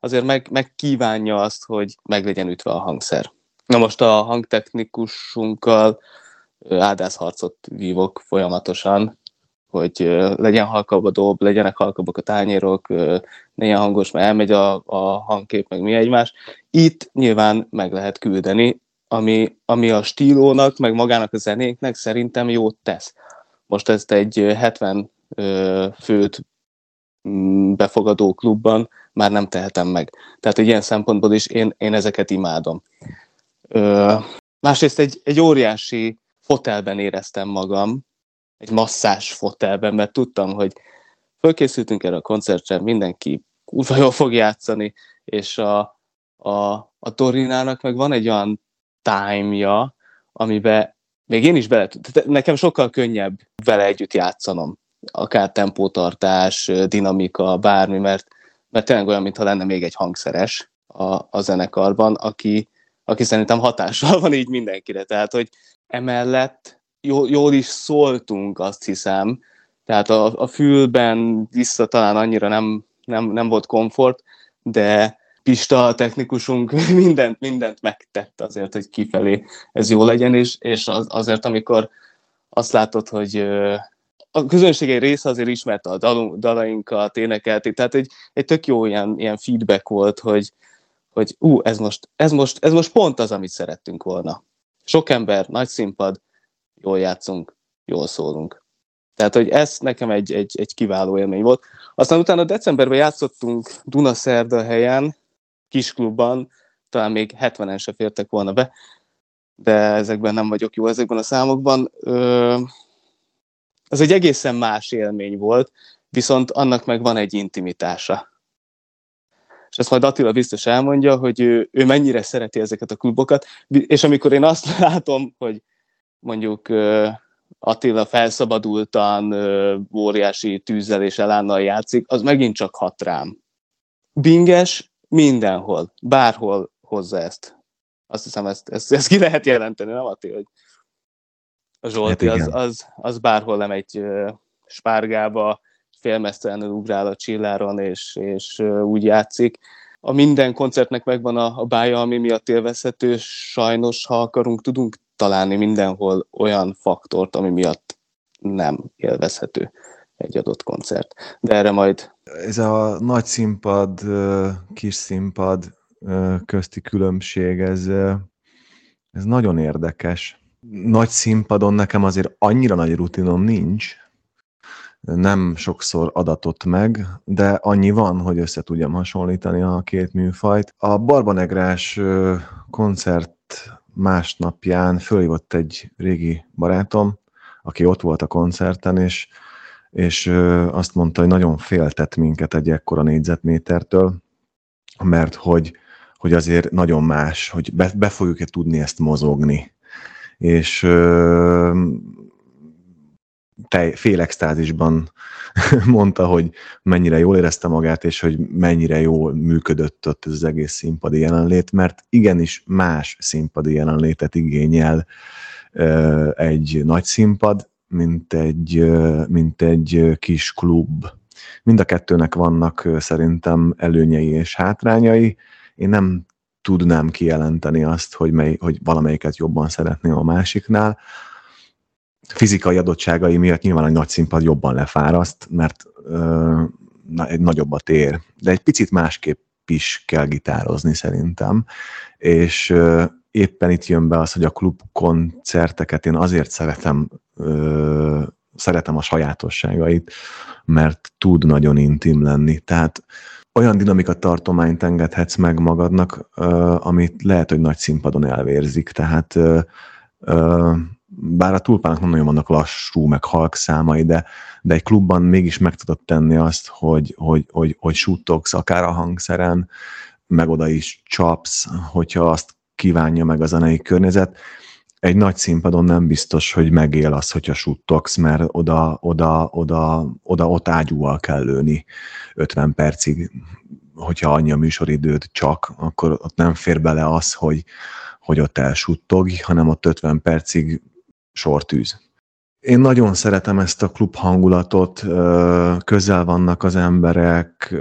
azért meg, megkívánja azt, hogy meg legyen ütve a hangszer. Na most a hangtechnikusunkkal ádászharcot vívok folyamatosan, hogy legyen halkabb a dob, legyenek halkabbak a tányérok, ne ilyen hangos, mert elmegy a, a hangkép, meg mi egymás. Itt nyilván meg lehet küldeni, ami, ami a stílónak, meg magának a zenéknek szerintem jót tesz. Most ezt egy 70 főt mm, befogadó klubban már nem tehetem meg. Tehát egy ilyen szempontból is én, én ezeket imádom. Másrészt egy, egy óriási fotelben éreztem magam, egy masszás fotelben, mert tudtam, hogy fölkészültünk erre a koncertre, mindenki kurva jól fog játszani, és a, a, a Dorinának meg van egy olyan time-ja, amiben még én is bele nekem sokkal könnyebb vele együtt játszanom, akár tempótartás, dinamika, bármi, mert, mert tényleg olyan, mintha lenne még egy hangszeres a, a zenekarban, aki, aki szerintem hatással van így mindenkire, tehát, hogy emellett jól, jól is szóltunk, azt hiszem, tehát a, a fülben vissza talán annyira nem, nem, nem volt komfort, de Pista, a technikusunk *laughs* mindent, mindent megtett azért, hogy kifelé ez jó legyen, és, és az, azért, amikor azt látod, hogy a közönség egy része azért ismerte a dal, dalainkat, énekelték, tehát egy, egy tök jó ilyen, ilyen feedback volt, hogy, hogy ú, ez most, ez, most, ez most pont az, amit szerettünk volna. Sok ember, nagy színpad, jól játszunk, jól szólunk. Tehát, hogy ez nekem egy, egy, egy kiváló élmény volt. Aztán utána decemberben játszottunk Dunaszerda helyen, kisklubban, talán még 70-en se fértek volna be, de ezekben nem vagyok jó ezekben a számokban. Ez egy egészen más élmény volt, viszont annak meg van egy intimitása. És ezt majd Attila biztos elmondja, hogy ő, ő mennyire szereti ezeket a klubokat, és amikor én azt *laughs* látom, hogy mondjuk Attila felszabadultan, óriási tűzzel és elánnal játszik, az megint csak hat rám. Binges mindenhol, bárhol hozza ezt. Azt hiszem, ezt, ezt, ezt ki lehet jelenteni, nem Attila, hogy a Zsolti hát az, az, az bárhol nem egy spárgába, félmesztelenül ugrál a csilláron, és, és úgy játszik. A minden koncertnek megvan a, a bája, ami miatt élvezhető, sajnos, ha akarunk, tudunk találni mindenhol olyan faktort, ami miatt nem élvezhető egy adott koncert. De erre majd... Ez a nagy színpad, kis színpad közti különbség, ez, ez nagyon érdekes. Nagy színpadon nekem azért annyira nagy rutinom nincs, nem sokszor adatott meg, de annyi van, hogy össze tudjam hasonlítani a két műfajt. A Barbanegrás koncert másnapján fölhívott egy régi barátom, aki ott volt a koncerten, és, és azt mondta, hogy nagyon féltett minket egy ekkora négyzetmétertől, mert hogy, hogy azért nagyon más, hogy be, be fogjuk-e tudni ezt mozogni. És tej, fél extázisban *laughs* mondta, hogy mennyire jól érezte magát, és hogy mennyire jól működött ott az egész színpadi jelenlét, mert igenis más színpadi jelenlétet igényel egy nagy színpad, mint egy, mint egy kis klub. Mind a kettőnek vannak szerintem előnyei és hátrányai. Én nem tudnám kijelenteni azt, hogy, mely, hogy valamelyiket jobban szeretném a másiknál fizikai adottságai miatt nyilván egy nagy színpad jobban lefáraszt, mert ö, egy nagyobb a tér, de egy picit másképp is kell gitározni szerintem, és ö, éppen itt jön be az, hogy a klub koncerteket én azért szeretem, ö, szeretem a sajátosságait, mert tud nagyon intim lenni, tehát olyan dinamika tartományt engedhetsz meg magadnak, amit lehet, hogy nagy színpadon elvérzik, tehát bár a tulpának nagyon vannak lassú, meg halk számai, de, de egy klubban mégis meg tudod tenni azt, hogy, hogy, hogy, hogy suttogsz akár a hangszeren, meg oda is csapsz, hogyha azt kívánja meg a zenei környezet. Egy nagy színpadon nem biztos, hogy megél az, hogyha suttogsz, mert oda, oda, oda, oda ott ágyúval kell lőni 50 percig, hogyha annyi a műsoridőd csak, akkor ott nem fér bele az, hogy, hogy ott elsuttog, hanem ott 50 percig sortűz. Én nagyon szeretem ezt a klub hangulatot, közel vannak az emberek,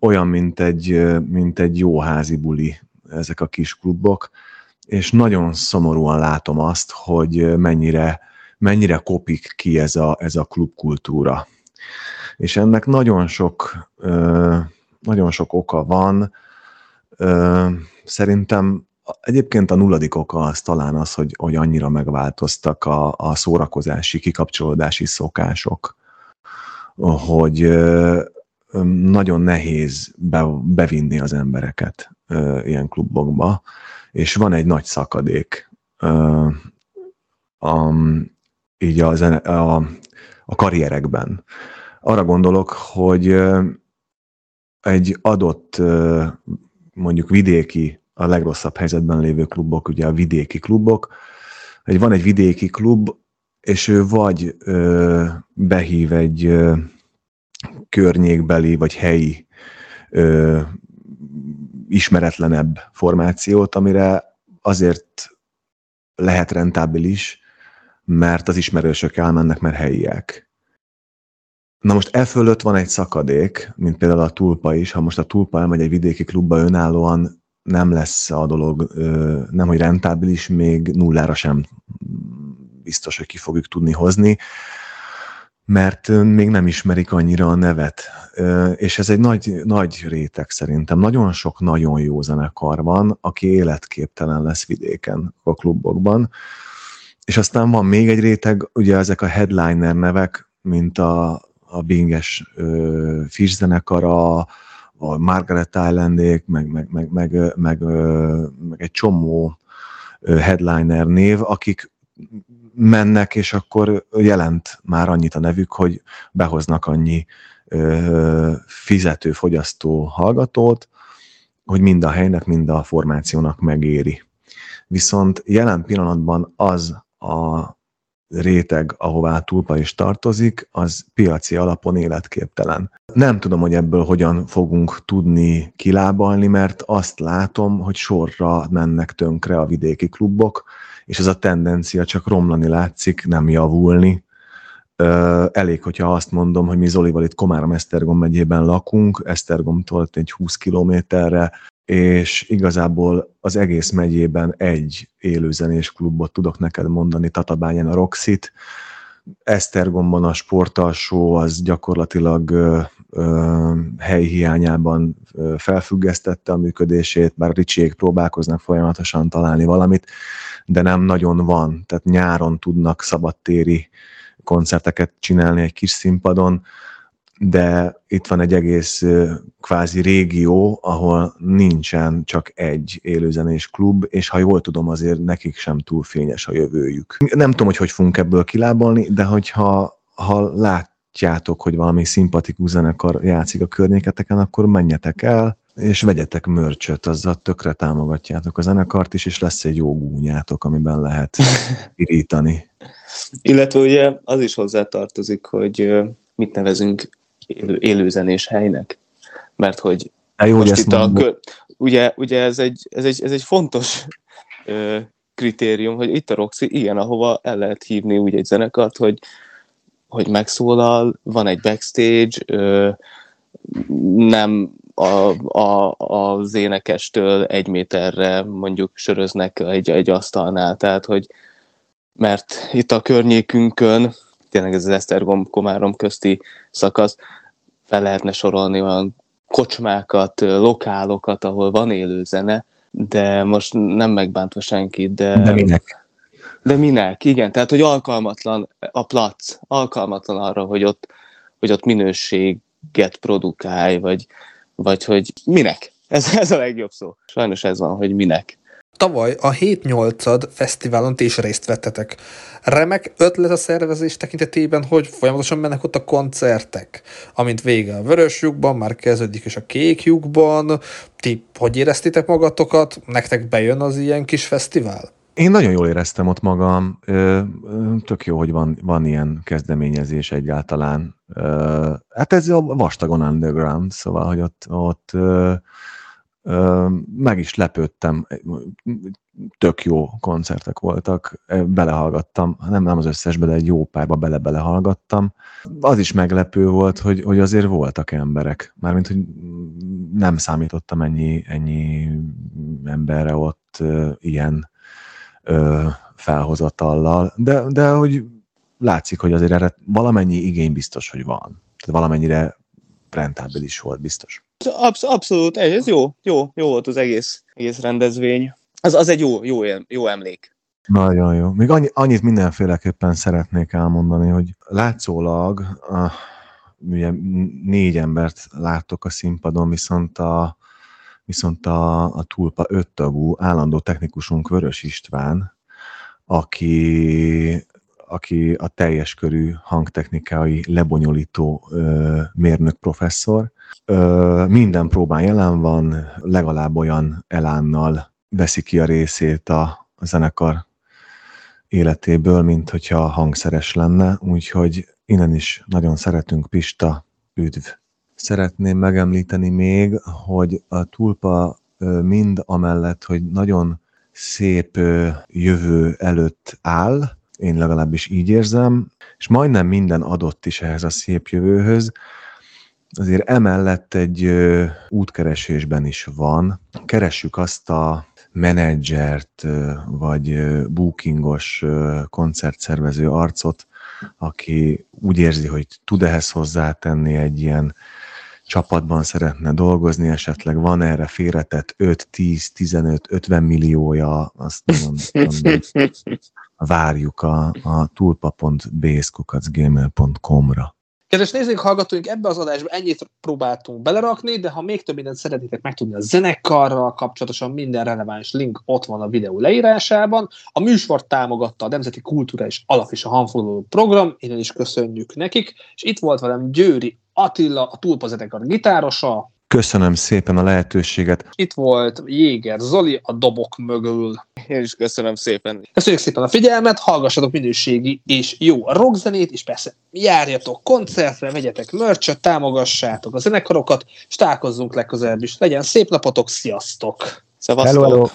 olyan, mint egy, mint egy jó házi buli ezek a kis klubok, és nagyon szomorúan látom azt, hogy mennyire, mennyire kopik ki ez a, ez a klubkultúra. És ennek nagyon sok, nagyon sok oka van. Szerintem Egyébként a nulladik oka az talán az, hogy, hogy annyira megváltoztak a, a szórakozási, kikapcsolódási szokások, hogy nagyon nehéz be, bevinni az embereket ilyen klubokba, és van egy nagy szakadék a, így a, zene, a, a karrierekben. arra gondolok, hogy egy adott mondjuk vidéki, a legrosszabb helyzetben lévő klubok, ugye a vidéki klubok, hogy van egy vidéki klub, és ő vagy ö, behív egy ö, környékbeli vagy helyi ö, ismeretlenebb formációt, amire azért lehet rentábilis, mert az ismerősök elmennek, mert helyiek. Na most e fölött van egy szakadék, mint például a tulpa is. Ha most a tulpa elmegy egy vidéki klubba önállóan, nem lesz a dolog nem, hogy rentábilis, még nullára sem biztos, hogy ki fogjuk tudni hozni, mert még nem ismerik annyira a nevet. És ez egy nagy, nagy réteg szerintem. Nagyon sok nagyon jó zenekar van, aki életképtelen lesz vidéken a klubokban. És aztán van még egy réteg, ugye ezek a headliner nevek, mint a, a Binges Fish zenekara, a Margaret Islandék, meg, meg, meg, meg, meg, meg egy csomó headliner név, akik mennek, és akkor jelent már annyit a nevük, hogy behoznak annyi fizető, fogyasztó hallgatót, hogy mind a helynek, mind a formációnak megéri. Viszont jelen pillanatban az a réteg, ahová tulpa is tartozik, az piaci alapon életképtelen. Nem tudom, hogy ebből hogyan fogunk tudni kilábalni, mert azt látom, hogy sorra mennek tönkre a vidéki klubok, és ez a tendencia csak romlani látszik, nem javulni. Elég, hogyha azt mondom, hogy mi Zolival itt Komárom-Esztergom megyében lakunk, Esztergomtól egy 20 kilométerre, és igazából az egész megyében egy élőzenés klubot tudok neked mondani, Tatabányán a Roxit, Esztergomban a sportalsó az gyakorlatilag hely hiányában felfüggesztette a működését, bár Ricsiék próbálkoznak folyamatosan találni valamit, de nem nagyon van. Tehát nyáron tudnak szabadtéri koncerteket csinálni egy kis színpadon, de itt van egy egész kvázi régió, ahol nincsen csak egy élőzenés klub, és ha jól tudom, azért nekik sem túl fényes a jövőjük. Nem tudom, hogy hogy fogunk ebből kilábalni, de hogyha ha látjátok, hogy valami szimpatikus zenekar játszik a környéketeken, akkor menjetek el, és vegyetek mörcsöt, azzal tökre támogatjátok a zenekart is, és lesz egy jó gúnyátok, amiben lehet *laughs* irítani. Illetve ugye az is hozzá tartozik, hogy mit nevezünk élő, élőzenés helynek. Mert hogy jó, most itt a, kö, ugye, ugye ez, egy, ez, egy, ez egy fontos ö, kritérium, hogy itt a Roxy ilyen, ahova el lehet hívni úgy egy zenekart, hogy, hogy megszólal, van egy backstage, ö, nem a, a, az énekestől egy méterre mondjuk söröznek egy, egy asztalnál, tehát hogy mert itt a környékünkön tényleg ez az Esztergom-Komárom közti szakasz, fel lehetne sorolni olyan kocsmákat, lokálokat, ahol van élő zene, de most nem megbántva senkit, de... De minek? De minek, igen. Tehát, hogy alkalmatlan a plac, alkalmatlan arra, hogy ott, hogy ott minőséget produkálj, vagy, vagy hogy minek. Ez, ez a legjobb szó. Sajnos ez van, hogy minek. Tavaly a 7-8 fesztiválon ti is részt vettetek. Remek ötlet a szervezés tekintetében, hogy folyamatosan mennek ott a koncertek. Amint vége a vörös lyukban, már kezdődik is a kék lyukban. Ti hogy éreztétek magatokat? Nektek bejön az ilyen kis fesztivál? Én nagyon jól éreztem ott magam. Tök jó, hogy van, van ilyen kezdeményezés egyáltalán. Hát ez a vastagon underground, szóval, hogy ott, ott meg is lepődtem, tök jó koncertek voltak, belehallgattam, nem, nem az összesbe, de egy jó párba bele-belehallgattam. Az is meglepő volt, hogy, hogy azért voltak emberek, mármint, hogy nem számítottam ennyi, ennyi emberre ott ilyen ö, felhozatallal, de, de hogy látszik, hogy azért erre valamennyi igény biztos, hogy van. Tehát valamennyire rentábilis volt, biztos. Absz- abszolút, ez jó, jó, jó volt az egész, egész rendezvény. Az, az egy jó, jó, jó emlék. Nagyon jó. Még annyi, annyit mindenféleképpen szeretnék elmondani, hogy látszólag a, ugye négy embert láttok a színpadon, viszont a, viszont a, a túlpa öttagú állandó technikusunk Vörös István, aki aki a teljes körű hangtechnikai lebonyolító mérnök professzor. Minden próbán jelen van, legalább olyan elánnal veszi ki a részét a zenekar életéből, mint hogyha hangszeres lenne, úgyhogy innen is nagyon szeretünk Pista, üdv! Szeretném megemlíteni még, hogy a tulpa mind amellett, hogy nagyon szép jövő előtt áll, én legalábbis így érzem, és majdnem minden adott is ehhez a szép jövőhöz, azért emellett egy útkeresésben is van. Keressük azt a menedzsert, vagy bookingos koncertszervező arcot, aki úgy érzi, hogy tud ehhez hozzátenni egy ilyen csapatban szeretne dolgozni, esetleg van erre félretett 5, 10, 15, 50 milliója, azt mondom, *laughs* várjuk a, a tulpa.bskukacgmail.com-ra. Kedves nézők, hallgatóink, ebbe az adásba ennyit próbáltunk belerakni, de ha még több mindent szeretnétek megtudni a zenekarral kapcsolatosan, minden releváns link ott van a videó leírásában. A műsort támogatta a Nemzeti Kulturális Alap és a Hanfoglaló Program, innen is köszönjük nekik, és itt volt velem Győri Attila, a Tulpa zenekar gitárosa. Köszönöm szépen a lehetőséget. Itt volt Jéger Zoli a dobok mögül. Én is köszönöm szépen. Köszönjük szépen a figyelmet, hallgassatok minőségi és jó rockzenét, és persze járjatok koncertre, vegyetek mörcsöt, támogassátok a zenekarokat, és találkozzunk legközelebb is. Legyen szép napotok, sziasztok! Szevasztok! Hello, hello.